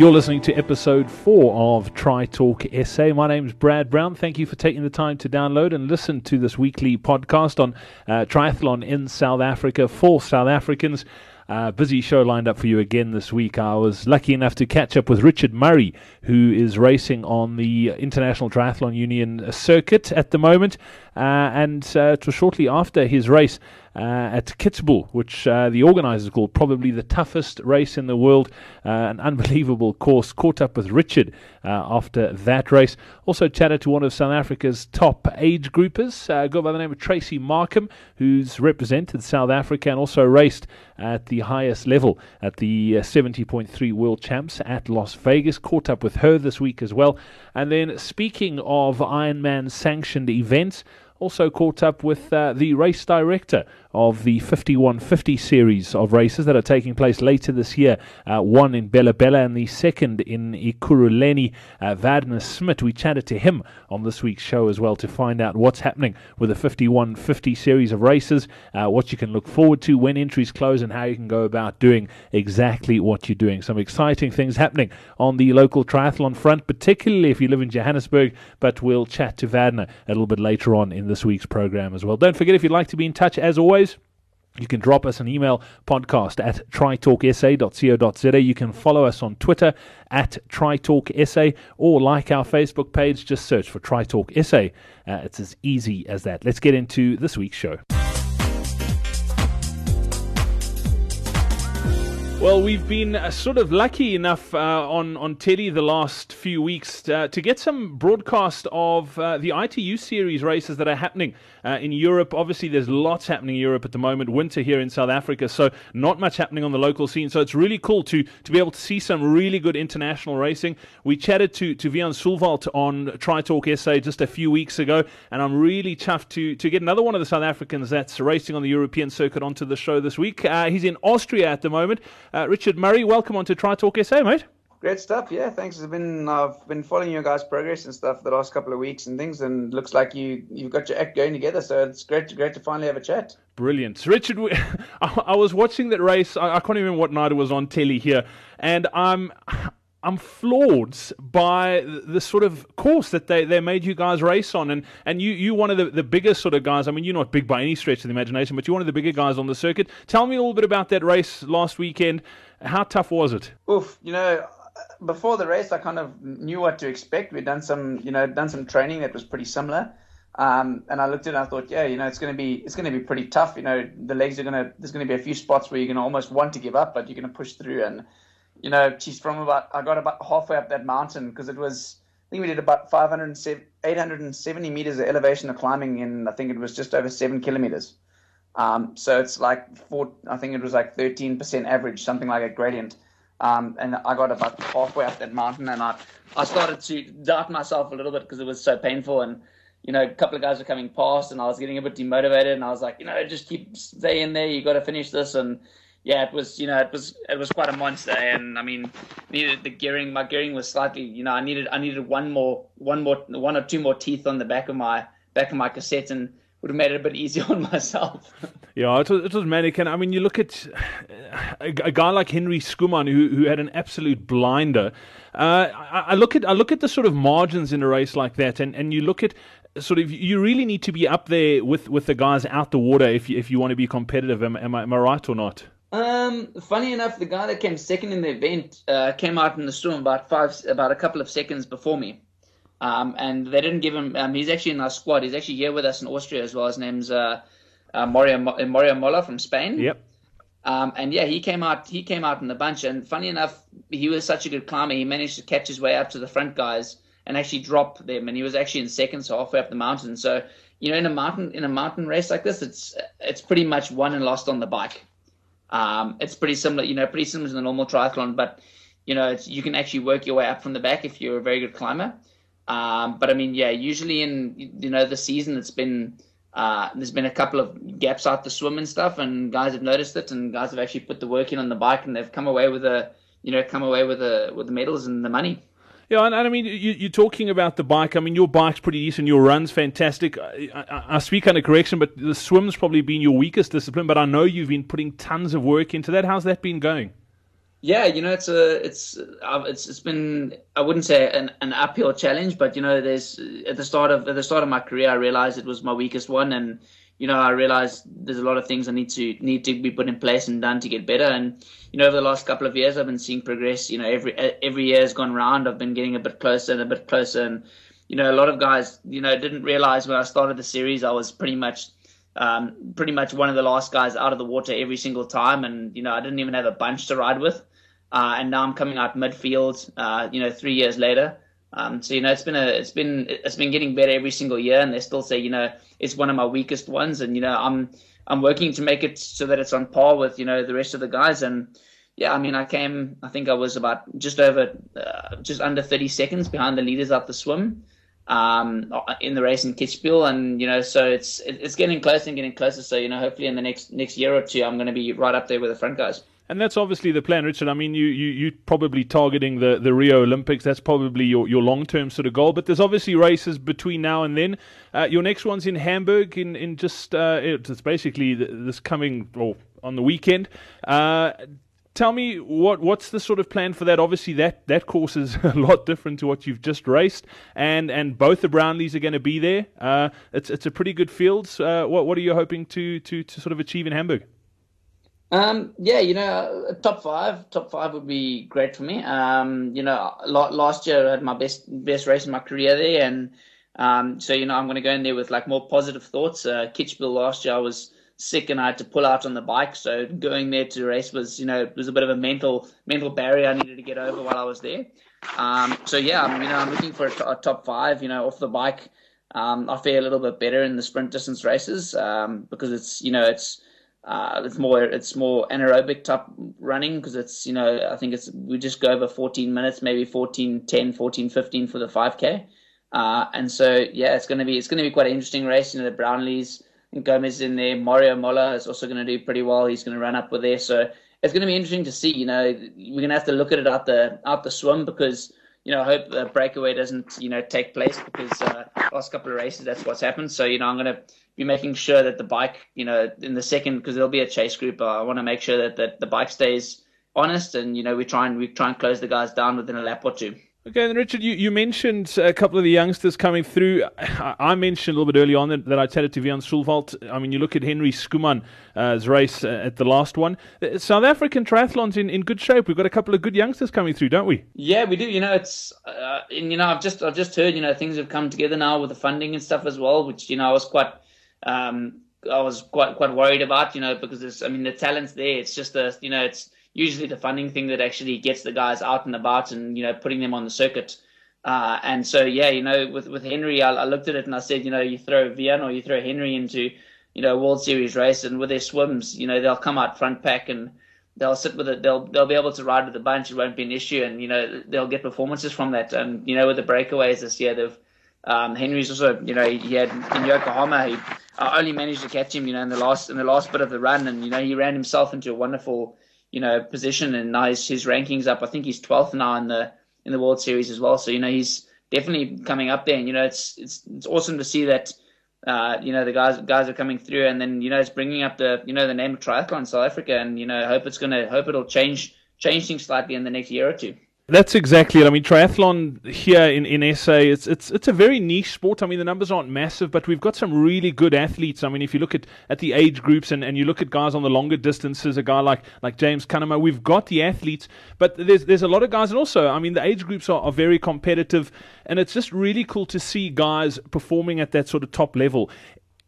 You're listening to episode four of Tri Talk SA. My name's Brad Brown. Thank you for taking the time to download and listen to this weekly podcast on uh, triathlon in South Africa for South Africans. Uh, busy show lined up for you again this week. I was lucky enough to catch up with Richard Murray, who is racing on the International Triathlon Union circuit at the moment. Uh, and uh, it was shortly after his race uh, at Kitzbühel, which the organisers called probably the toughest race in the world. An unbelievable course. Caught up with Richard after that race. Also chatted to one of South Africa's top age groupers, uh, girl by the name of Tracy Markham, who's represented South Africa and also raced at the highest level at the 70.3 World Champs at Las Vegas. Caught up with her this week as well. And then speaking of Ironman sanctioned events, also caught up with uh, the race director of the 5150 series of races that are taking place later this year. Uh, one in Bela Bela and the second in Ekurhuleni. Uh, Wagner Smit, we chatted to him on this week's show as well to find out what's happening with the 5150 series of races, uh, what you can look forward to when entries close, and how you can go about doing exactly what you're doing. Some exciting things happening on the local triathlon front, particularly if you live in Johannesburg, but we'll chat to Wagner a little bit later on in this week's program as well. Don't forget, if you'd like to be in touch, as always, you can drop us an email podcast at tritalksa.co.za. You can follow us on Twitter at tritalksa or like our Facebook page. Just search for Tritalk SA. Uh, it's as easy as that. Let's get into this week's show. Well, we've been uh, sort of lucky enough uh, on on telly the last few weeks uh, to get some broadcast of uh, the ITU series races that are happening uh, in Europe. Obviously, there's lots happening in Europe at the moment. Winter here in South Africa, so not much happening on the local scene. So it's really cool to to be able to see some really good international racing. We chatted to to Wian Sullwald on Tri Talk SA just a few weeks ago, and I'm really chuffed to to get another one of the South Africans that's racing on the European circuit onto the show this week. Uh, he's in Austria at the moment. Uh, Richard Murray, welcome on to Tri Talk SA, mate. Great stuff, yeah. Thanks. I've been I've been following your guys' progress and stuff the last couple of weeks and things, and looks like you you've got your act going together. So it's great to, great to finally have a chat. Brilliant, Richard. I, I was watching that race. I, I can't even remember what night it was on telly here, and I'm. I'm floored by the sort of course that they, they made you guys race on. And, and you, you one of the, the biggest sort of guys. I mean, you're not big by any stretch of the imagination, but you're one of the bigger guys on the circuit. Tell me a little bit about that race last weekend. How tough was it? Oof, you know, before the race, I kind of knew what to expect. We'd done some, you know, done some training that was pretty similar. Um, and I looked at it and I thought, yeah, you know, it's going to be it's going to be pretty tough. You know, the legs are going to there's going to be a few spots where you're going to almost want to give up, but you're going to push through. And you know, she's from about I got about halfway up that mountain because it was I think we did about 570, 870 meters of elevation of climbing in I think it was just over seven kilometers. Um, so it's like four, I think it was like 13% average, something like a gradient. Um, and I got about halfway up that mountain and I, I started to doubt myself a little bit because it was so painful. And, you know, a couple of guys were coming past and I was getting a bit demotivated and I was like, you know, just keep stay in there. You got to finish this. And yeah, it was, you know, it was, it was quite a monster. And I mean, needed the gearing, my gearing was slightly, you know, I needed, I needed one more, one more, one or two more teeth on the back of my, back of my cassette. And, would have made it a bit easier on myself. yeah, it was, it was manic. And I mean, you look at a, a guy like Henry Schoeman, who, who had an absolute blinder. Uh, I, I, look at I look at the sort of margins in a race like that, and, and you look at sort of you really need to be up there with, with the guys out the water if you, if you want to be competitive. Am, am, I, am I right or not? Um, funny enough, the guy that came second in the event uh, came out in the storm about five, about a couple of seconds before me. Um, and they didn't give him. Um, he's actually in our squad. He's actually here with us in Austria as well. His name's uh, uh, Mario Mario Mola from Spain. Yep. Um, and yeah, he came out. He came out in the bunch. And funny enough, he was such a good climber. He managed to catch his way up to the front guys and actually drop them. And he was actually in second, so halfway up the mountain. So you know, in a mountain in a mountain race like this, it's it's pretty much won and lost on the bike. Um, it's pretty similar, you know, pretty similar to the normal triathlon, but you know, you can actually work your way up from the back if you're a very good climber. Um, but I mean, yeah, usually in you know the season, it's been uh, there's been a couple of gaps out the swim and stuff, and guys have noticed it, and guys have actually put the work in on the bike, and they've come away with a you know come away with the with the medals and the money. Yeah, and, and, I mean, you, are talking about the bike. I mean, your bike's pretty decent. Your run's fantastic. I, I, I, speak under correction, but the swim's probably been your weakest discipline. But I know you've been putting tons of work into that. How's that been going? Yeah, you know, it's a, it's, it's, it's been, I wouldn't say an, an uphill challenge, but you know, there's at the start of at the start of my career, I realized it was my weakest one, and you know, I realized there's a lot of things I need to need to be put in place and done to get better. And you know, over the last couple of years, I've been seeing progress. You know, every every year has gone round. I've been getting a bit closer and a bit closer. And you know, a lot of guys, you know, didn't realize when I started the series, I was pretty much um, pretty much one of the last guys out of the water every single time. And you know, I didn't even have a bunch to ride with. Uh, and now I'm coming out midfield. Uh, you know, three years later. Um, so you know, it's been a, it's been, it's been getting better every single year, and they still say, you know, it's one of my weakest ones, and you know, I'm, I'm working to make it so that it's on par with, you know, the rest of the guys, and yeah, I mean, I came, I think I was about just over, uh, just under 30 seconds behind the leaders at the swim, um, in the race in Kitzbühel, and you know, so it's, it's getting closer and getting closer. So you know, hopefully in the next next year or two, I'm going to be right up there with the front guys. And that's obviously the plan, Richard. I mean, you, you, you're probably targeting the, the Rio Olympics. That's probably your, your long term sort of goal. But there's obviously races between now and then. Uh, your next one's in Hamburg in, in just, uh, it's basically this coming, or on the weekend. Uh, tell me what what's the sort of plan for that? Obviously, that, that course is a lot different to what you've just raced, and, and both the Brownlees are going to be there. Uh, it's it's a pretty good field. Uh, what what are you hoping to, to, to sort of achieve in Hamburg? Um, yeah, you know, top five, top five would be great for me. Um, you know, last year I had my best best race in my career there, and um, so you know I'm going to go in there with like more positive thoughts. Uh, Kitzbühel last year I was sick and I had to pull out on the bike, so going there to race was you know was a bit of a mental mental barrier I needed to get over while I was there. Um, so yeah, I'm, you know I'm looking for a, top five. You know, off the bike, um, I feel a little bit better in the sprint distance races um, because it's you know it's uh, it's more it's more anaerobic type running because it's you know I think it's we just go over 14 minutes maybe 14 10 14 15 for the 5k uh, and so yeah it's going to be it's going to be quite an interesting race. You know the Brownlees and Gomez in there. Mario Mola is also going to do pretty well. He's going to run up with there. So it's going to be interesting to see you know we're going to have to look at it out the out the swim because you know, I hope the breakaway doesn't, you know, take place because uh, last couple of races that's what's happened. So, you know, I'm going to be making sure that the bike, you know, in the second because there'll be a chase group. Uh, I want to make sure that, that the bike stays honest and you know we try and we try and close the guys down within a lap or two. Okay, then Richard, you, you mentioned a couple of the youngsters coming through. I mentioned a little bit early on that, that I chatted to Wian Sullwald. I mean, you look at Henry Schoeman, uh, race uh, at the last one. Uh, South African triathlon's in, in good shape. We've got a couple of good youngsters coming through, don't we? Yeah, we do. You know, it's uh, and, you know I've just I've just heard you know things have come together now with the funding and stuff as well, which you know I was quite um, I was quite quite worried about. You know, because there's I mean the talent's there. It's just a you know it's usually the funding thing that actually gets the guys out and about and you know putting them on the circuit. Uh, and so yeah, you know, with with Henry, I, I, looked at it and I said, you know, you throw Wian or you throw Henry into you know World Series race, and with their swims, you know, they'll come out front pack and they'll sit with it. They'll they'll be able to ride with the bunch. It won't be an issue, and you know they'll get performances from that. And you know with the breakaways this year, they've um, Henry's also, you know, he had in Yokohama. He only managed to catch him, you know, in the last in the last bit of the run, and you know he ran himself into a wonderful you know, position and now his, his rankings up. I think he's 12th now in the in the World Series as well. So you know he's definitely coming up there, and you know it's it's it's awesome to see that. Uh, you know the guys guys are coming through, and then you know it's bringing up the you know the name of triathlon South Africa, and you know hope it's gonna hope it'll change change things slightly in the next year or two. That's exactly it. I mean, triathlon here in, in SA, it's it's it's a very niche sport. I mean, the numbers aren't massive, but we've got some really good athletes. I mean, if you look at, at the age groups and, and you look at guys on the longer distances, a guy like, like James Cunnama, we've got the athletes, but there's there's a lot of guys, and also, I mean, the age groups are, are very competitive, and it's just really cool to see guys performing at that sort of top level.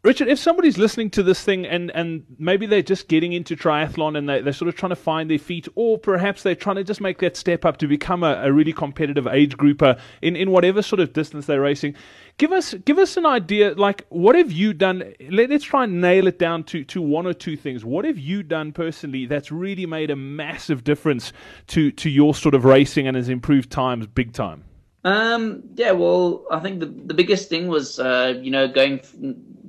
Richard, if somebody's listening to this thing and, and maybe they're just getting into triathlon and they, they're sort of trying to find their feet, or perhaps they're trying to just make that step up to become a, a really competitive age grouper in, in whatever sort of distance they're racing, give us give us an idea. Like, what have you done? Let, us try and nail it down to, to one or two things. What have you done personally that's really made a massive difference to, to your sort of racing and has improved times big time? Um, yeah, well, I think the the biggest thing was, uh, you know, going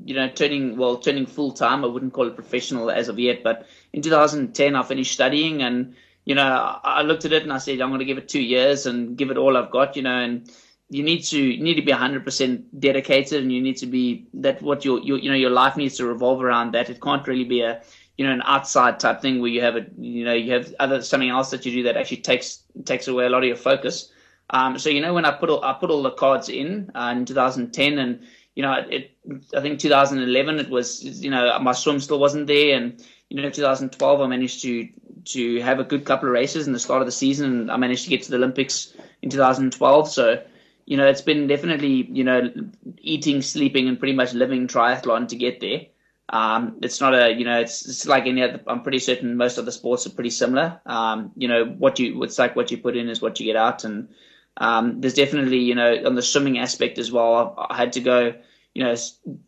you know, turning well, turning full time. I wouldn't call it professional as of yet, but in 2010, I finished studying, and you know, I looked at it and I said, I'm going to give it two years and give it all I've got, you know, and you need to you need to be 100% dedicated, and you need to be that what your, your you know your life needs to revolve around that. It can't really be a you know an outside type thing where you have a you know you have other something else that you do that actually takes takes away a lot of your focus. Um, so you know when I put all, I put all the cards in uh, in 2010 and you know it I think 2011 it was you know my swim still wasn't there and you know 2012 I managed to to have a good couple of races in the start of the season and I managed to get to the Olympics in 2012 so you know it's been definitely you know eating sleeping and pretty much living triathlon to get there um, it's not a, you know, it's, it's like any other, I'm pretty certain most of the sports are pretty similar. Um, you know, what you, it's like what you put in is what you get out. And, um, there's definitely, you know, on the swimming aspect as well, I, I had to go, you know,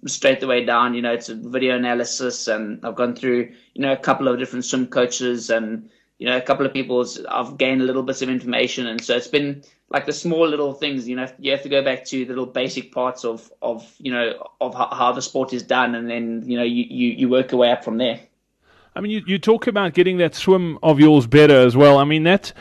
straight the way down, you know, it's a video analysis and I've gone through, you know, a couple of different swim coaches and, you know, a couple of people, I've gained a little bits of information. And so it's been like the small little things, you know, you have to go back to the little basic parts of, of, you know, of how, how the sport is done. And then, you know, you, you, you work your way up from there. I mean, you, you talk about getting that swim of yours better as well. I mean, that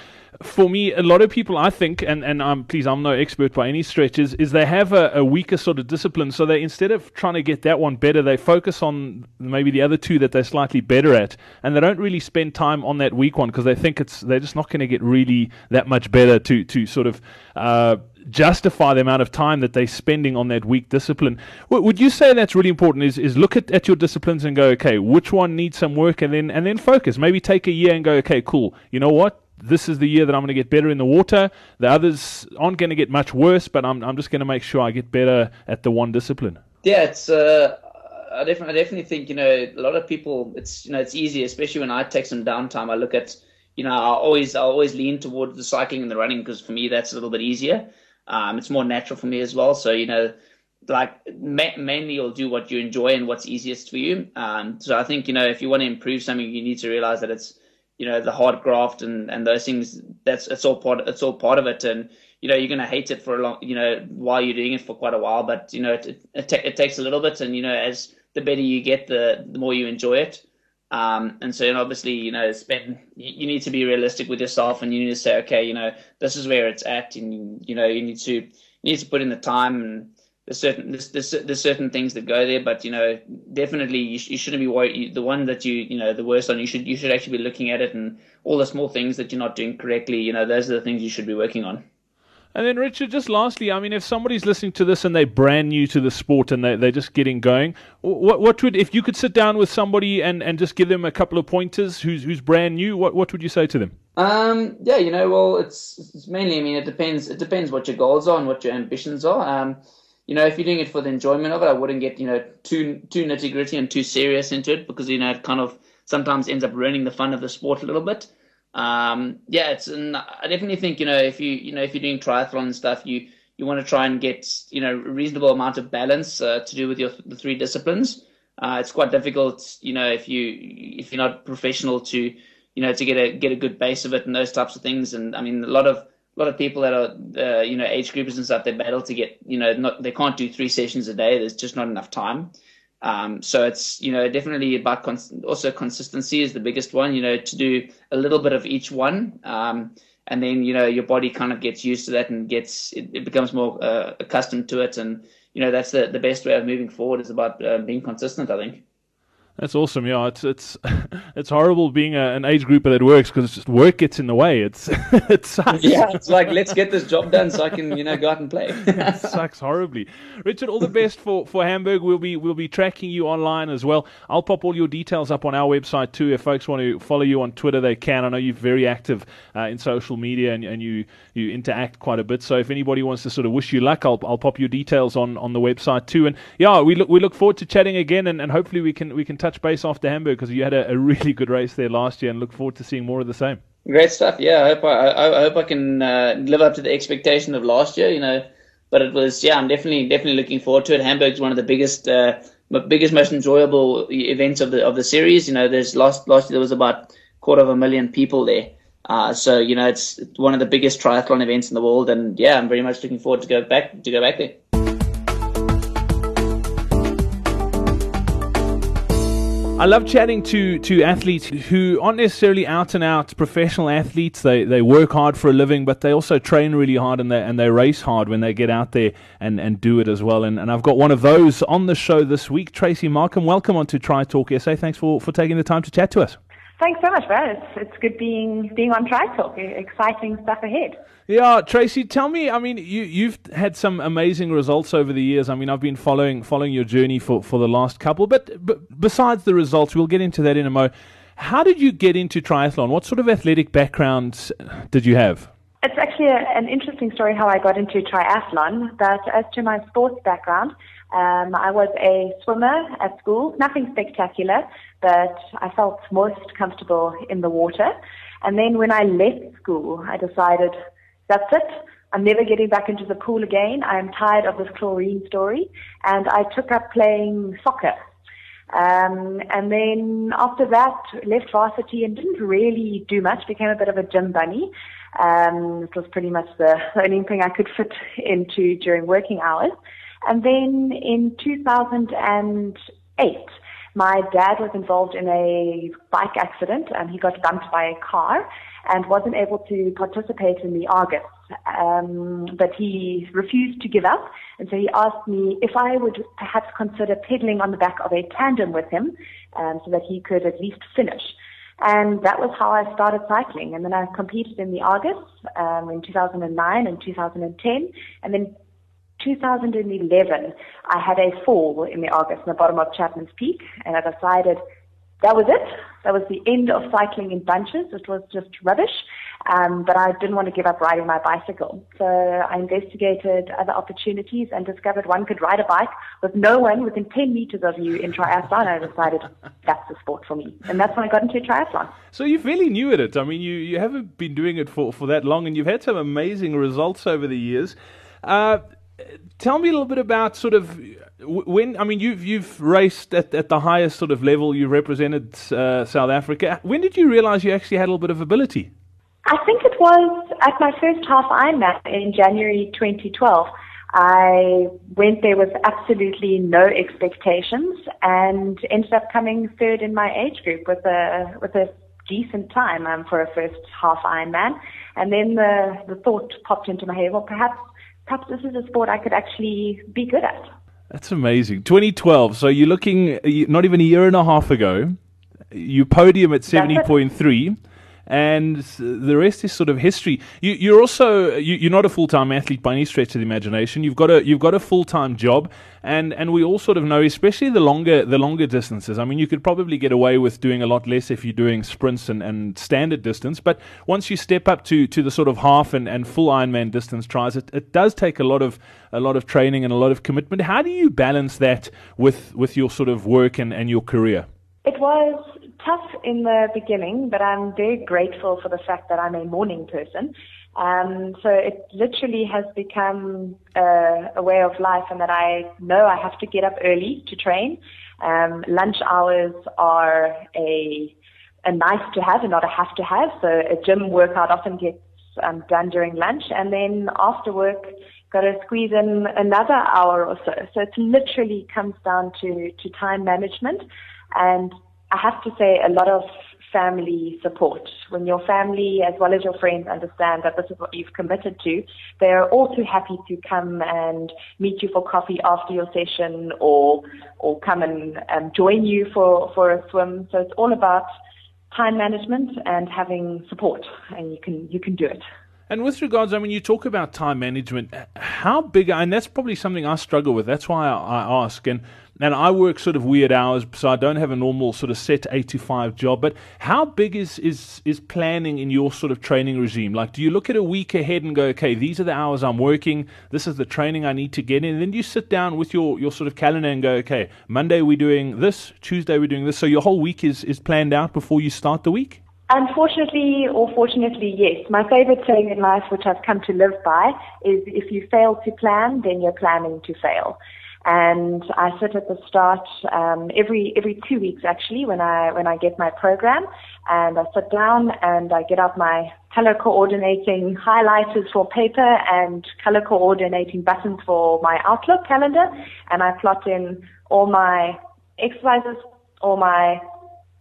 for me, a lot of people, I think, and, and I'm please, I'm no expert by any stretch, is, is they have a, a, weaker sort of discipline. So they instead of trying to get that one better, they focus on maybe the other two that they're slightly better at, and they don't really spend time on that weak one because they think it's they're just not going to get really that much better to to sort of. Uh, justify the amount of time that they're spending on that weak discipline. would you say that's really important? Is is look at, at your disciplines and go, okay, which one needs some work, and then and then focus. Maybe take a year and go, okay, cool. You know what? This is the year that I'm going to get better in the water. The others aren't going to get much worse, but I'm I'm just going to make sure I get better at the one discipline. Yeah, it's. Uh, I definitely, I definitely think you know a lot of people. It's you know it's easy, especially when I take some downtime. I look at you know I always I always lean towards the cycling and the running because for me that's a little bit easier. Um, it's more natural for me as well. So you know like ma- mainly you'll do what you enjoy and what's easiest for you. Um, so I think you know if you want to improve something, you need to realize that it's you know the hard graft and and those things that's it's all part it's all part of it. And you know you're going to hate it for a long you know while you're doing it for quite a while but you know it it, it takes a little bit. And you know as the better you get the the more you enjoy it. Um, and so and obviously you know spend you need to be realistic with yourself and you need to say okay you know this is where it's at and you know you need to you need to put in the time and there's certain there's, there's, there's, certain things that go there, but you know, definitely you, sh- you shouldn't be worried. You, the one that you you know the worst on, you should you should actually be looking at it and all the small things that you're not doing correctly. You know, those are the things you should be working on. And then, Richard, just lastly, I mean, if somebody's listening to this and they're brand new to the sport and they, they're just getting going, what, what would, if you could sit down with somebody and, and just give them a couple of pointers who's, who's brand new, what, what would you say to them? Um, yeah, you know, well, it's, it's mainly, I mean, it depends, it depends what your goals are and what your ambitions are. Um, you know, if you're doing it for the enjoyment of it, I wouldn't get, you know, too too nitty gritty and too serious into it because you know it kind of sometimes ends up ruining the fun of the sport a little bit. Um, yeah, it's and I definitely think you know if you you know if you're doing triathlon and stuff, you you want to try and get you know a reasonable amount of balance uh, to do with your the three disciplines. Uh, it's quite difficult, you know, if you if you're not professional to you know to get a get a good base of it and those types of things. And I mean, a lot of a lot of people that are uh, you know age groupers and stuff they battle to get you know not they can't do three sessions a day. There's just not enough time. Um, so it's you know definitely about cons- also consistency is the biggest one you know to do a little bit of each one. Um, and then you know your body kind of gets used to that and gets it, it becomes more uh, accustomed to it. And you know that's the, the best way of moving forward is about uh, being consistent i think that's awesome. Yeah, it's it's it's horrible being a, an age grouper that works because just work gets in the way. It's it sucks. Yeah, it's like let's get this job done so I can you know go out and play. it sucks horribly. Richard, all the best for, for Hamburg. We'll be we'll be tracking you online as well. I'll pop all your details up on our website too. If folks want to follow you on Twitter, they can. I know you're very active uh, in social media and, and you you interact quite a bit. So if anybody wants to sort of wish you luck, I'll I'll pop your details on, on the website too. And yeah, we look we look forward to chatting again and, and hopefully we can we can touch base after Hamburg because you had a, a, really good race there last year and look forward to seeing more of the same. Great stuff. Yeah, I hope I, I, I hope I can uh, live up to the expectation of last year. You know, but it was yeah, I'm definitely definitely looking forward to it. Hamburg's one of the biggest. Uh, biggest, most enjoyable events of the of the series. You know, there's last last year there was about quarter of a million people there. Uh, so you know, it's one of the biggest triathlon events in the world, and yeah, I'm very much looking forward to go back to go back there. I love chatting to, to athletes who aren't necessarily out and out professional athletes. They they work hard for a living, but they also train really hard and they and they race hard when they get out there and, and do it as well. And, and I've got one of those on the show this week, Tracy Markham. Welcome on to Tri Talk SA. Thanks for, for taking the time to chat to us. Thanks so much, Brad. It's, it's good being being on Tri Talk. Exciting stuff ahead. Yeah, Tracy, tell me. I mean, you you've had some amazing results over the years. I mean, I've been following following your journey for, for the last couple. But, but besides the results, we'll get into that in a moment. How did you get into triathlon? What sort of athletic background did you have? It's actually a, an interesting story how I got into triathlon. But as to my sports background, um, I was a swimmer at school, nothing spectacular, but I felt most comfortable in the water. And then when I left school, I decided that's it. I'm never getting back into the pool again. I am tired of this chlorine story. And I took up playing soccer. Um, and then after that, left varsity and didn't really do much, became a bit of a gym bunny. Um, it was pretty much the only thing I could fit into during working hours. And then in 2008, my dad was involved in a bike accident and he got bumped by a car and wasn't able to participate in the Argus. Um, but he refused to give up. And so he asked me if I would perhaps consider pedaling on the back of a tandem with him um, so that he could at least finish. And that was how I started cycling. And then I competed in the Argus um, in 2009 and 2010. And then 2011, I had a fall in the Argus in the bottom of Chapman's Peak, and I decided that was it. That was the end of cycling in bunches. It was just rubbish. Um, but I didn't want to give up riding my bicycle. So I investigated other opportunities and discovered one could ride a bike with no one within 10 meters of you in triathlon. I decided that's the sport for me. And that's when I got into triathlon. So you're really new at it. I mean, you, you haven't been doing it for, for that long and you've had some amazing results over the years. Uh, tell me a little bit about sort of when I mean you've you've raced at, at the highest sort of level. You represented uh, South Africa. When did you realize you actually had a little bit of ability? I think it was at my first half Ironman in January 2012. I went there with absolutely no expectations and ended up coming third in my age group with a with a decent time um, for a first half Ironman. And then the the thought popped into my head, well, perhaps perhaps this is a sport I could actually be good at. That's amazing. 2012. So you're looking not even a year and a half ago. You podium at 70.3 and the rest is sort of history. You, are also you, are not a full time athlete by any stretch of the imagination. You've got a you've got a full time job, and and we all sort of know, especially the longer the longer distances. I mean, you could probably get away with doing a lot less if you're doing sprints and, and standard distance, but once you step up to, to the sort of half and, and full Ironman distance tries, it, it does take a lot of a lot of training and a lot of commitment. How do you balance that with with your sort of work and, and your career? It was tough in the beginning, but I'm very grateful for the fact that I'm a morning person. Um, so it literally has become a, a, way of life and that I know I have to get up early to train. Um, lunch hours are a, a nice to have and not a have to have. So a gym workout often gets um, done during lunch and then after work got to squeeze in another hour or so. So it literally comes down to, to time management and I have to say a lot of family support. When your family as well as your friends understand that this is what you've committed to, they are all too happy to come and meet you for coffee after your session or or come and um, join you for, for a swim. So it's all about time management and having support and you can you can do it. And with regards, I mean, you talk about time management. How big, and that's probably something I struggle with. That's why I, I ask. And and I work sort of weird hours, so I don't have a normal sort of set eight to five job. But how big is is is planning in your sort of training regime? Like, do you look at a week ahead and go, okay, these are the hours I'm working. This is the training I need to get in. And then you sit down with your your sort of calendar and go, okay, Monday we're doing this, Tuesday we're doing this. So your whole week is is planned out before you start the week. Unfortunately, or fortunately, yes. My favorite saying in life, which I've come to live by, is if you fail to plan, then you're planning to fail. And I sit at the start um, every every two weeks actually when I when I get my program, and I sit down and I get out my color coordinating highlighters for paper and color coordinating buttons for my Outlook calendar, and I plot in all my exercises all my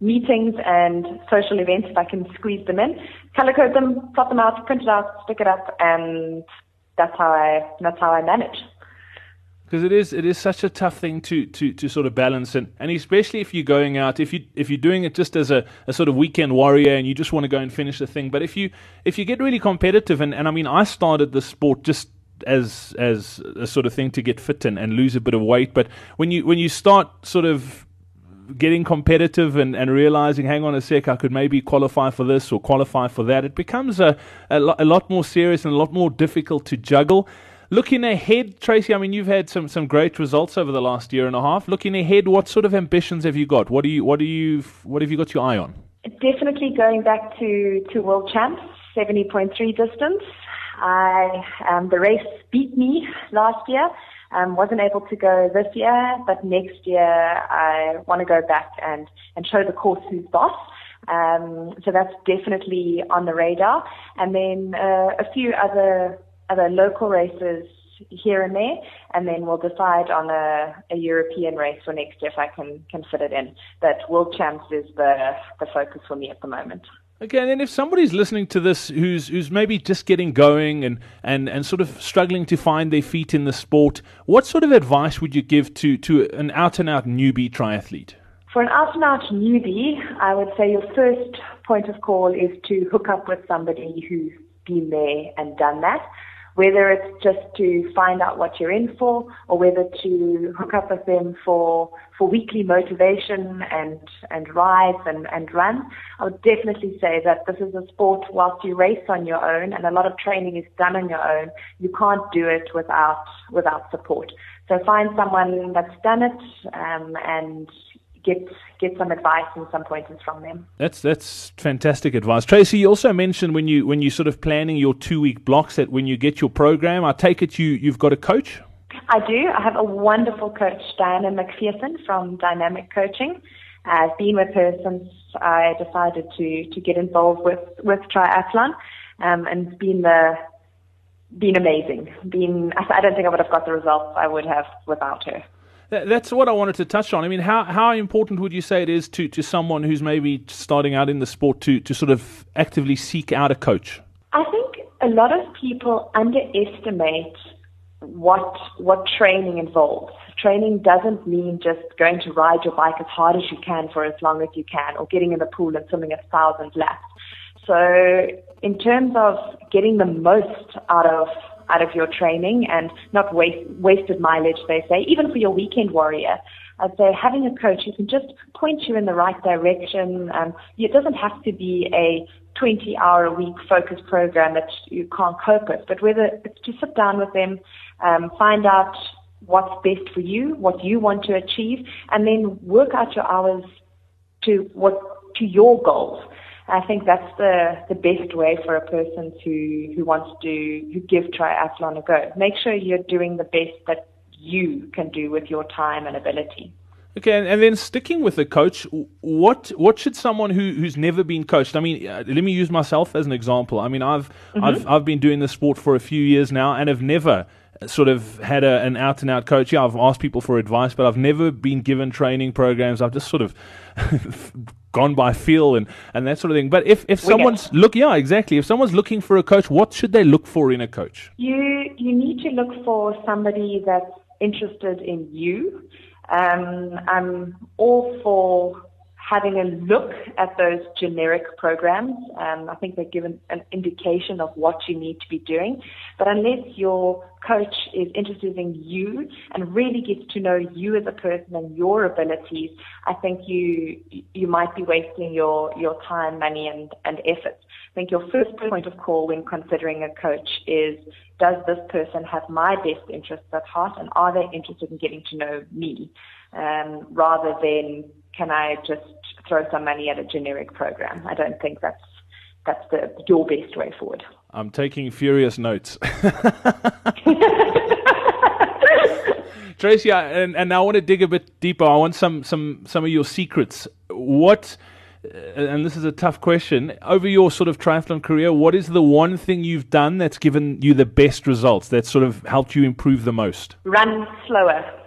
meetings and social events if I can squeeze them in, color code them, plot them out, print it out, stick it up, and that's how I that's how I manage. Because it is it is such a tough thing to, to, to sort of balance and, and especially if you're going out if you if you're doing it just as a, a sort of weekend warrior and you just want to go and finish the thing but if you if you get really competitive and, and I mean I started the sport just as as a sort of thing to get fit and, and lose a bit of weight but when you when you start sort of getting competitive and, and realizing, hang on a sec, I could maybe qualify for this or qualify for that, it becomes a, a, lo- a lot more serious and a lot more difficult to juggle. Looking ahead, Tracy, I mean, you've had some, some great results over the last year and a half. Looking ahead, what sort of ambitions have you got? What do you what do you what have you got your eye on? Definitely going back to to world champs, seventy point three distance. I um, the race beat me last year. Um, wasn't able to go this year, but next year I want to go back and, and show the course who's boss. Um, so that's definitely on the radar. And then uh, a few other other local races here and there, and then we'll decide on a, a European race for next year if I can, can fit it in. But World Champs is the, the focus for me at the moment. Okay, and then if somebody's listening to this who's who's maybe just getting going and, and, and sort of struggling to find their feet in the sport, what sort of advice would you give to, to an out and out newbie triathlete? For an out and out newbie, I would say your first point of call is to hook up with somebody who's been there and done that whether it's just to find out what you're in for or whether to hook up with them for for weekly motivation and and rides and, and runs, I would definitely say that this is a sport whilst you race on your own and a lot of training is done on your own, you can't do it without without support. So find someone that's done it um, and get get some advice and some pointers from them. That's that's fantastic advice, Tracy. You also mentioned when you when you sort of planning your two week blocks that when you get your program, I take it you you've got a coach. I do. I have a wonderful coach, Diana McPherson from Dynamic Coaching. I've been with her since I decided to to get involved with with triathlon, um, and it's been the been amazing. Been I don't think I would have got the results I would have without her. That's what I wanted to touch on. I mean, how, how important would you say it is to, to someone who's maybe starting out in the sport to, to sort of actively seek out a coach? I think a lot of people underestimate what what training involves. Training doesn't mean just going to ride your bike as hard as you can for as long as you can, or getting in the pool and swimming a thousand laps. So, in terms of getting the most out of out of your training and not waste, wasted mileage, they say, even for your weekend warrior. I'd say having a coach who can just point you in the right direction. Um, it doesn't have to be a 20 hour a week focus program that you can't cope with, but whether it's to sit down with them, um, find out what's best for you, what you want to achieve, and then work out your hours to what to your goals. I think that's the, the best way for a person to who wants to who give triathlon a go. Make sure you're doing the best that you can do with your time and ability. Okay, and, and then sticking with the coach, what what should someone who, who's never been coached? I mean, uh, let me use myself as an example. I mean, I've mm-hmm. I've I've been doing this sport for a few years now, and have never sort of had a, an out and out coach. Yeah, I've asked people for advice, but I've never been given training programs. I've just sort of gone by feel and, and that sort of thing. But if, if someone's look, yeah, exactly. If someone's looking for a coach, what should they look for in a coach? You you need to look for somebody that's interested in you. Um, I'm all for having a look at those generic programs. Um, I think they give an, indication of what you need to be doing. But unless your coach is interested in you and really gets to know you as a person and your abilities, I think you you might be wasting your, your time, money, and, and effort. I think your first point of call when considering a coach is does this person have my best interests at heart and are they interested in getting to know me um, rather than can I just throw some money at a generic program? I don't think that's that's the your best way forward. I'm taking furious notes. Tracy, and, and I want to dig a bit deeper. I want some some some of your secrets. What, uh, and this is a tough question. Over your sort of triathlon career, what is the one thing you've done that's given you the best results? That sort of helped you improve the most? Run slower.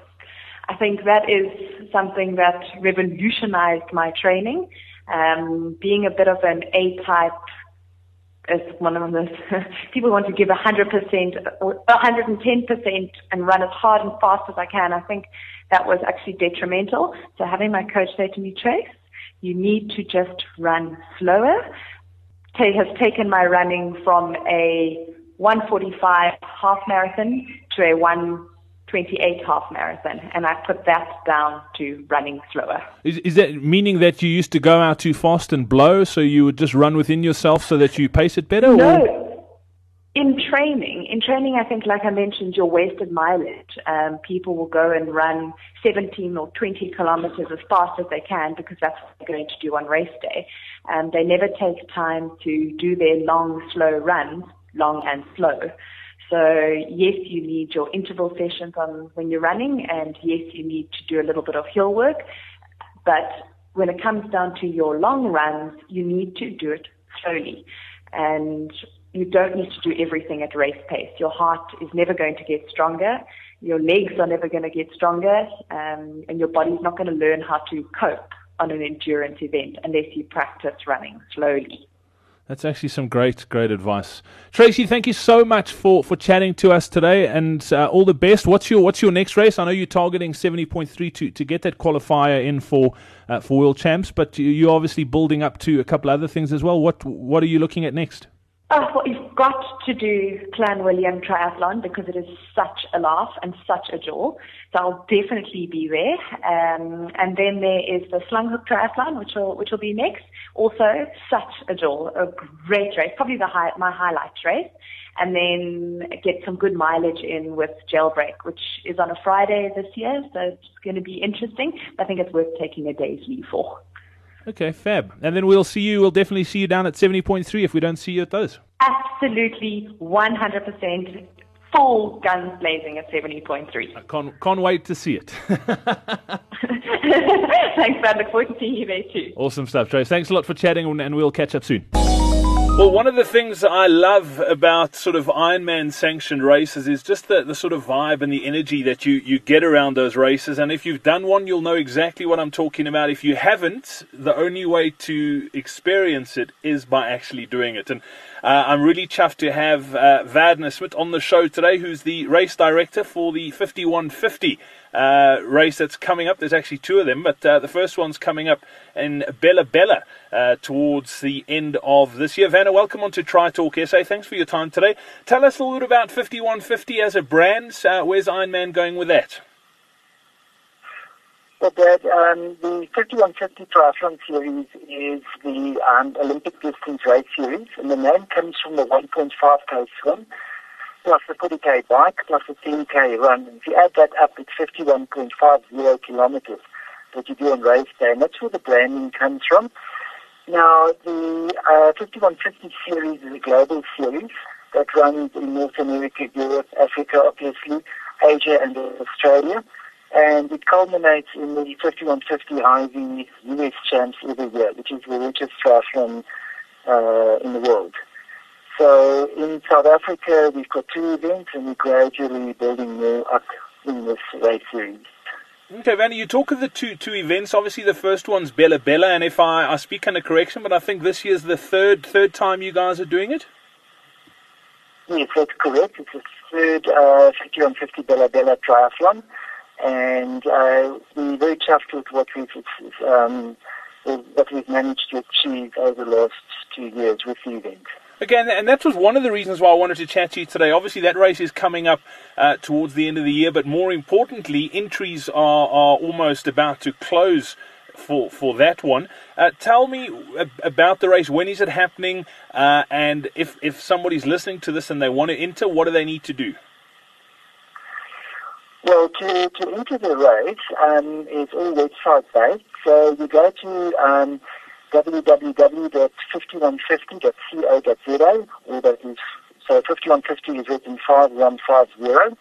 I think that is something that revolutionized my training. Um, being a bit of an A-type is one of those people want to give 100% or 110% and run as hard and fast as I can. I think that was actually detrimental. So having my coach say to me, Trace, you need to just run slower. Tay has taken my running from a 145 half marathon to a 128 half marathon, and I put that down to running slower. Is, is that meaning that you used to go out too fast and blow, so you would just run within yourself so that you pace it better? No. Or? in training, in training, I think, like I mentioned, your wasted mileage. Um, people will go and run 17 or 20 kilometers as fast as they can because that's what they're going to do on race day. Um, they never take time to do their long, slow runs, long and slow. So yes, you need your interval sessions on when you're running, and yes, you need to do a little bit of hill work. But when it comes down to your long runs, you need to do it slowly. And you don't need to do everything at race pace. Your heart is never going to get stronger. Your legs are never going to get stronger. Um, and your body's not going to learn how to cope on an endurance event unless you practice running slowly. That's actually some great, great advice, Tracy. Thank you so much for, for chatting to us today, and uh, all the best. What's your What's your next race? I know you're targeting seventy point three to to get that qualifier in for uh, for world champs, but you, are obviously building up to a couple other things as well. What What are you looking at next? Oh, well, you've got to do Clanwilliam Triathlon because it is such a laugh and such a joy. So I'll definitely be there. Um, and then there is the Slanghoek Triathlon, which will which will be next. Also, such a joy, a great race, probably the high, my highlight race. And then get some good mileage in with Jailbreak, which is on a Friday this year, so it's going to be interesting. I think it's worth taking a day's leave for. Okay, fab. And then we'll see you, we'll definitely see you down at 70.3 if we don't see you at those. Absolutely, 100%. Full guns blazing at 70.3. I can't, can't wait to see it. Thanks, Brad. Look forward to seeing you there too. Awesome stuff, Trace. Thanks a lot for chatting, and we'll catch up soon. Well, one of the things I love about sort of Ironman sanctioned races is just the, the sort of vibe and the energy that you, you get around those races. And if you've done one, you'll know exactly what I'm talking about. If you haven't, the only way to experience it is by actually doing it. And uh, I'm really chuffed to have uh, Vadna Smith on the show today, who's the race director for the 5150 uh, race that's coming up. There's actually two of them, but uh, the first one's coming up in Bela Bela uh, towards the end of this year. Vanna, welcome on to Tri Talk SA. Thanks for your time today. Tell us a little bit about 5150 as a brand. Uh, where's Ironman going with that? Well, Brad, um, the 5150 Triathlon Series is the um, Olympic distance race series, and the name comes from the 1.5k swim plus the 40k bike plus the 10k run. If you add that up, it's 51.50 kilometers that you do on race day, and that's where the branding comes from. Now, the uh, 5150 series is a global series that runs in North America, Europe, Africa, obviously, Asia, and Australia. And it culminates in the 5150 IV US champs every year, which is the richest triathlon uh, in the world. So in South Africa, we've got two events, and we're gradually building more up in this race series. Okay, Vanny, you talk of the two two events. Obviously, the first one's Bela Bela, and if I, I speak under correction, but I think this year's the third third time you guys are doing it. Yes, that's correct. It's the third uh, 50 on 50 Bela Bela triathlon, and uh, we're very chuffed with what we've um, what we've managed to achieve over the last two years with the event. Again, and that was one of the reasons why I wanted to chat to you today. Obviously, that race is coming up uh, towards the end of the year, but more importantly, entries are, are almost about to close for for that one. Uh, tell me about the race. When is it happening? Uh, and if if somebody's listening to this and they want to enter, what do they need to do? Well, to, to enter the race, um, it's all website based. So you go to um, www.5150.co.za, or that is, so 5150 is written 5150.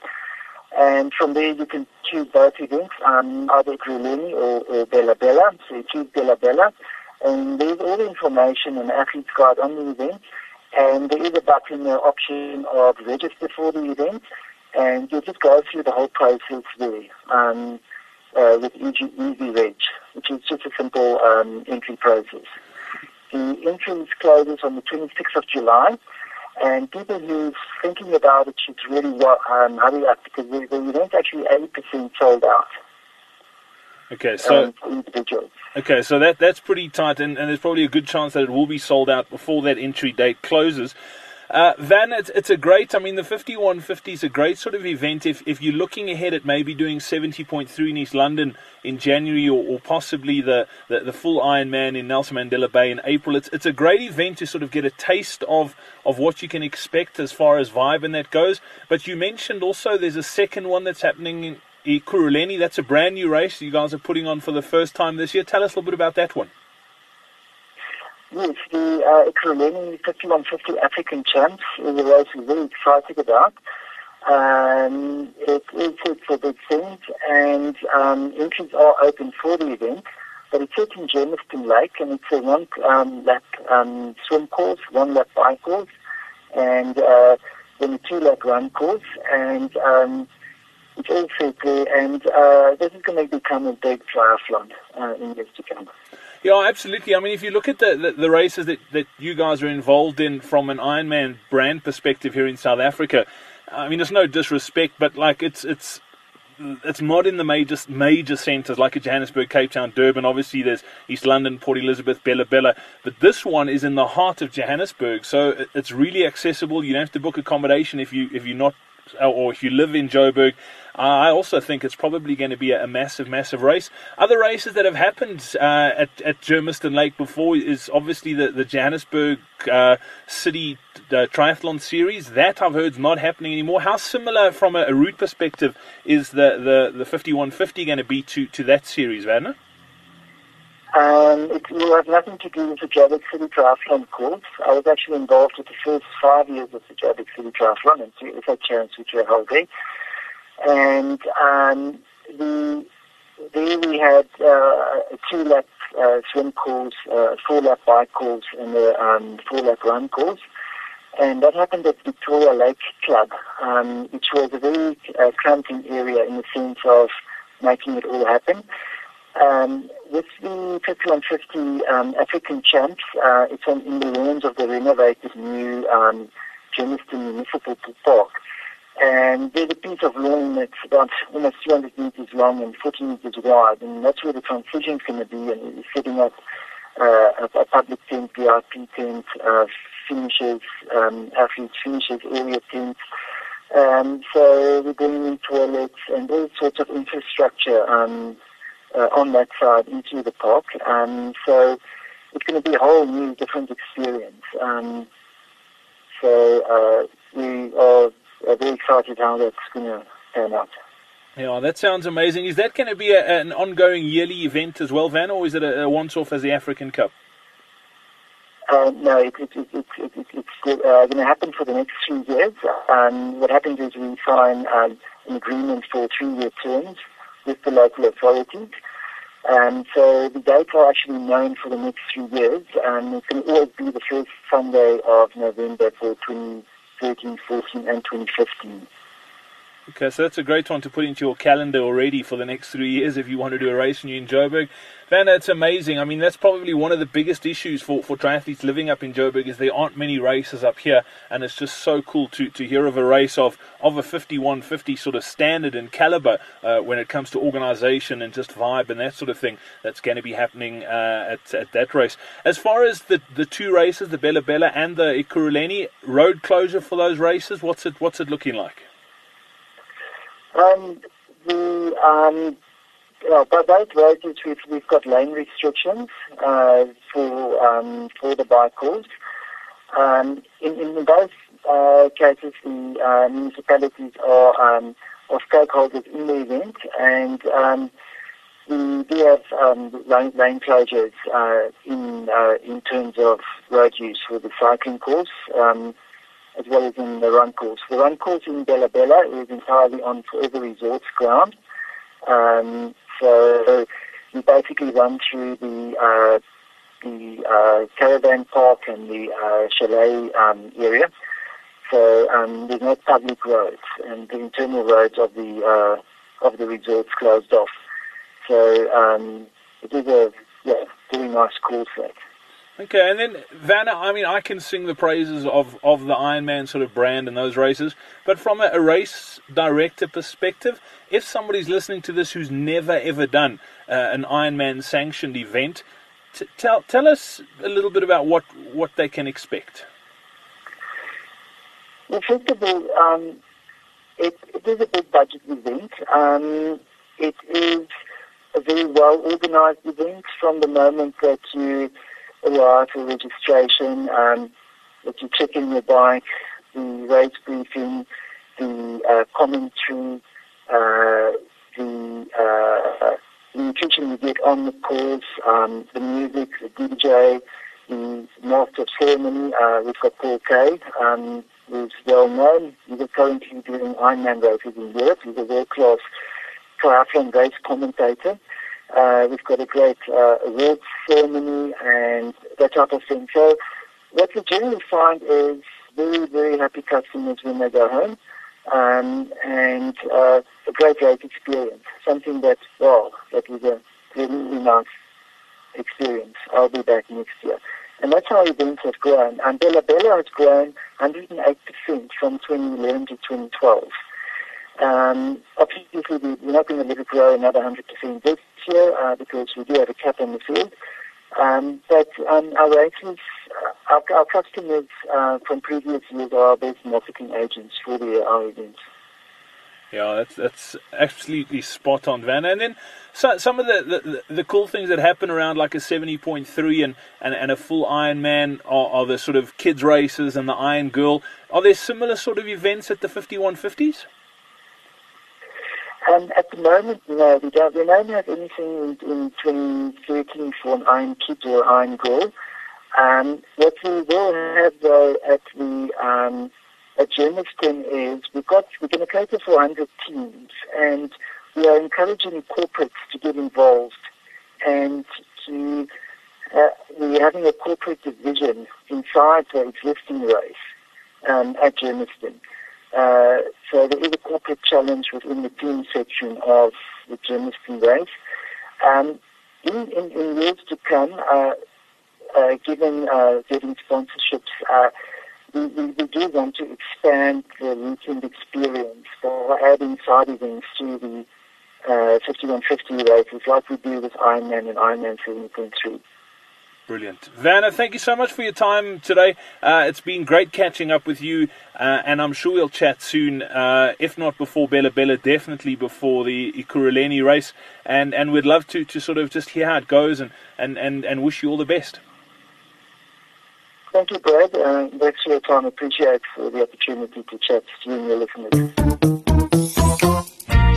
And from there you can choose both events, um, either Kruleni or, or Bela Bela. So you choose Bela Bela. And there's all the information and athlete's guide on the event. And there is a button the option of register for the event. And you just go through the whole process there. Um, uh, with easy, easy reg, which is just a simple um, entry process. The entrance closes on the 26th of July, and people who's thinking about it should really um, hurry up because the, the event's actually 80% sold out. Okay, so um, okay, so that that's pretty tight, and, and there's probably a good chance that it will be sold out before that entry date closes. Uh, Wian, it's, it's a great, I mean, the 5150 is a great sort of event if, if you're looking ahead at maybe doing 70.3 in East London in January or, or possibly the, the, the, full Ironman in Nelson Mandela Bay in April. It's, it's a great event to sort of get a taste of, of what you can expect as far as vibe and that goes. But you mentioned also there's a second one that's happening in Ekurhuleni. That's a brand new race you guys are putting on for the first time this year. Tell us a little bit about that one. Yes, the uh, Ekurhuleni 5150 African Champs is a race we're very excited about. Um, it is it's a big thing, and um, entries are open for the event. But it's set in Germiston Lake, and it's a one um, lap um, swim course, one lap bike course, and uh, then a two lap run course. And um, it's all set there, and uh, this is going to become a big triathlon uh, in years to come. Yeah, absolutely. I mean, if you look at the, the, the, races that, that you guys are involved in from an Ironman brand perspective here in South Africa, I mean, there's no disrespect, but like it's it's it's not in the major major centres like Johannesburg, Cape Town, Durban. Obviously, there's East London, Port Elizabeth, Bela Bela, but this one is in the heart of Johannesburg, so it's really accessible. You don't have to book accommodation if you if you're not or if you live in Joburg. I also think it's probably going to be a, a, massive, massive race. Other races that have happened uh, at, at Germiston Lake before is obviously the, the Johannesburg uh, City uh, Triathlon Series. That I've heard is not happening anymore. How similar, from a, a route perspective, is the, the, the 5150 going to be to, to that series, Werner? Um, it have nothing to do with the Joburg City Triathlon course. I was actually involved with the first five years of the Joburg City Triathlon and two FA Challenge which were held there. And um, the, there we had uh, a two-lap uh, swim course, uh, four-lap bike course, and a um, four-lap run course. And that happened at Victoria Lake Club, um, which was a very uh, cramping area in the sense of making it all happen. Um, with the 5150 um, African Champs, uh, it's on, in the ruins of the renovated new um, Germiston Municipal Park. And there's a piece of lawn that's about almost 200 meters long and 40 meters wide, and that's where the transition is going to be. And we're setting up uh, a, a, public tent, VIP tent, uh, finishes, um, athletes finishes, area tents. Um, so we're bringing in toilets and all sorts of infrastructure um, uh, on that side into the park. Um, so it's going to be a whole new, different experience. Um, so uh, we are very excited how that's going to turn out. Yeah, that sounds amazing. Is that going to be a, an ongoing yearly event as well, Wian, or is it a, a once-off as the African Cup? Uh, no, it, it, it, it's uh, going to happen for the next three years. Um, what happens is we sign um, an agreement for three-year terms with the local authorities. Um, so the dates are actually known for the next three years. and it can always be the first Sunday of November for 20. 13, 14, and 2015. Okay, so that's a great one to put into your calendar already for the next three years if you want to do a race and you're in Joburg. Wian, that's amazing. I mean, that's probably one of the biggest issues for, for triathletes living up in Joburg is there aren't many races up here, and it's just so cool to, to hear of a race of, of a 5150 sort of standard and caliber uh, when it comes to organisation and just vibe and that sort of thing that's going to be happening uh, at, at that race. As far as the, the two races, the Bela Bela and the Ekurhuleni, road closure for those races, what's it, what's it looking like? Um, the um, yeah, by both races we've, we've got lane restrictions uh, for um, for the bicycles. Um, in, in both uh, cases, the uh, municipalities are, um, are stakeholders in the event, and um, we do have um, lane, lane closures uh, in uh, in terms of road use for the cycling course. Um, as well as in the run course. The run course in Bela Bela is entirely on Forever Resorts ground. Um, so we basically run through the uh, the uh, caravan park and the uh, chalet um, area. So um, there's no public roads, and the internal roads of the uh, of the resorts closed off. So um, it is a yeah, very nice course set. Okay, and then Wian, I mean, I can sing the praises of, of the Ironman sort of brand and those races, but from a, a race director perspective, if somebody's listening to this who's never ever done uh, an Ironman sanctioned event, t- tell tell us a little bit about what, what they can expect. Well, first of all, um, it, it is a big budget event. Um, it is a very well organized event from the moment that you arrive for registration, um, that you check in your bike, the race briefing, the uh, commentary, uh, the, uh, the nutrition you get on the course, um, the music, the DJ, the master of ceremony. Uh, we've got Paul Kaye, um, who's well known. He's currently doing Ironman races in Europe. He's a world-class triathlon race commentator. Uh, we've got a great uh, awards ceremony and that type of thing. So what we generally find is very, very happy customers when they go home um, and uh, a great race experience. Something that, well, that was a really nice experience. I'll be back next year. And that's how events have grown. And Bela Bela has grown 108% from 2011 to 2012. Um, obviously, we're not going to let it grow another 100% this year uh, because we do have a cap on the field. Um, but um, our races, uh, our, our, customers uh, from previous years are best marketing agents for the, our events. Yeah, that's that's absolutely spot on, Wian. And then so, some of the, the, the cool things that happen around like a seventy point three and, and, and a full Ironman are, are the sort of kids races and the Iron Girl. Are there similar sort of events at the fifty one fifties? Um, at the moment, no, we don't. We don't have anything in, in 2013 for an Iron Kid or Iron Girl. Um, what we will have though at the um, at Germiston is we've got we're going to cater for 100 teams, and we are encouraging corporates to get involved, and to uh, we're having a corporate division inside the existing race um, at Germiston. Uh, so there is a corporate challenge within the team section of the Germiston race. Um, in, in, in, years to come, uh, uh, given uh, getting sponsorships, uh, we, we, we, do want to expand the weekend experience by adding side events to the uh, 5150 races like we do with Ironman and Ironman 7.3. Brilliant. Wian, thank you so much for your time today. Uh, it's been great catching up with you, uh, and I'm sure we'll chat soon, uh, if not before Bela Bela, definitely before the Ekurhuleni race. And, and we'd love to, to sort of just hear how it goes and, and, and, and wish you all the best. Thank you, Brad. Thanks for your time. Appreciate the opportunity to chat to you and your listeners.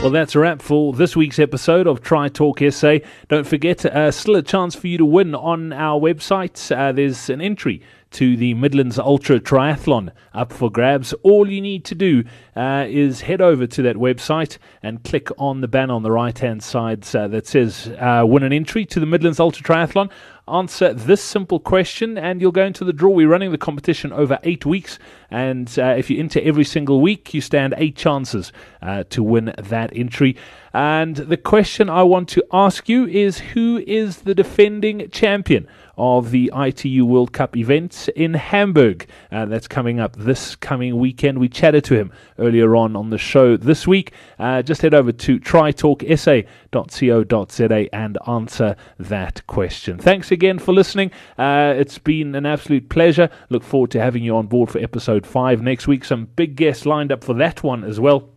Well, that's a wrap for this week's episode of Tri Talk SA. Don't forget, uh, still a chance for you to win on our website. Uh, there's an entry to the Midlands Ultra Triathlon up for grabs. All you need to do uh, is head over to that website and click on the banner on the right hand side uh, that says uh, win an entry to the Midlands Ultra Triathlon. Answer this simple question and you'll go into the draw. We're running the competition over eight weeks, and uh, if you enter every single week, you stand eight chances uh, to win that entry. And the question I want to ask you is who is the defending champion? Of the ITU World Cup event in Hamburg. Uh, that's coming up this coming weekend. We chatted to him earlier on on the show this week. Uh, just head over to tritalksa.co.za and answer that question. Thanks again for listening. Uh, it's been an absolute pleasure. Look forward to having you on board for episode 5 next week. Some big guests lined up for that one as well.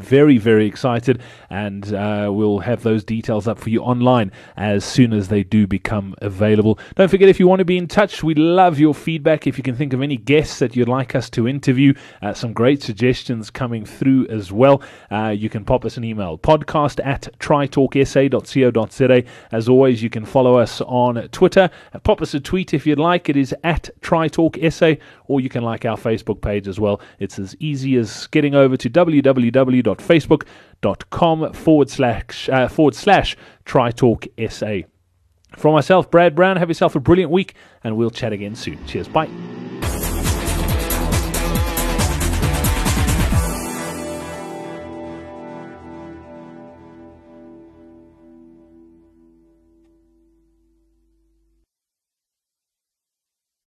Very, very excited, and uh, we'll have those details up for you online as soon as they do become available. Don't forget, if you want to be in touch, we love your feedback. If you can think of any guests that you'd like us to interview, uh, some great suggestions coming through as well. Uh, you can pop us an email podcast at tritalksa.co.za. As always, you can follow us on Twitter. Uh, pop us a tweet if you'd like. It is at tritalksa, or you can like our Facebook page as well. It's as easy as getting over to www www.facebook.com forward slash, uh, forward slash Tritalk SA. Myself, Brad Brown, have yourself a brilliant week and we'll chat again soon. Cheers. Bye.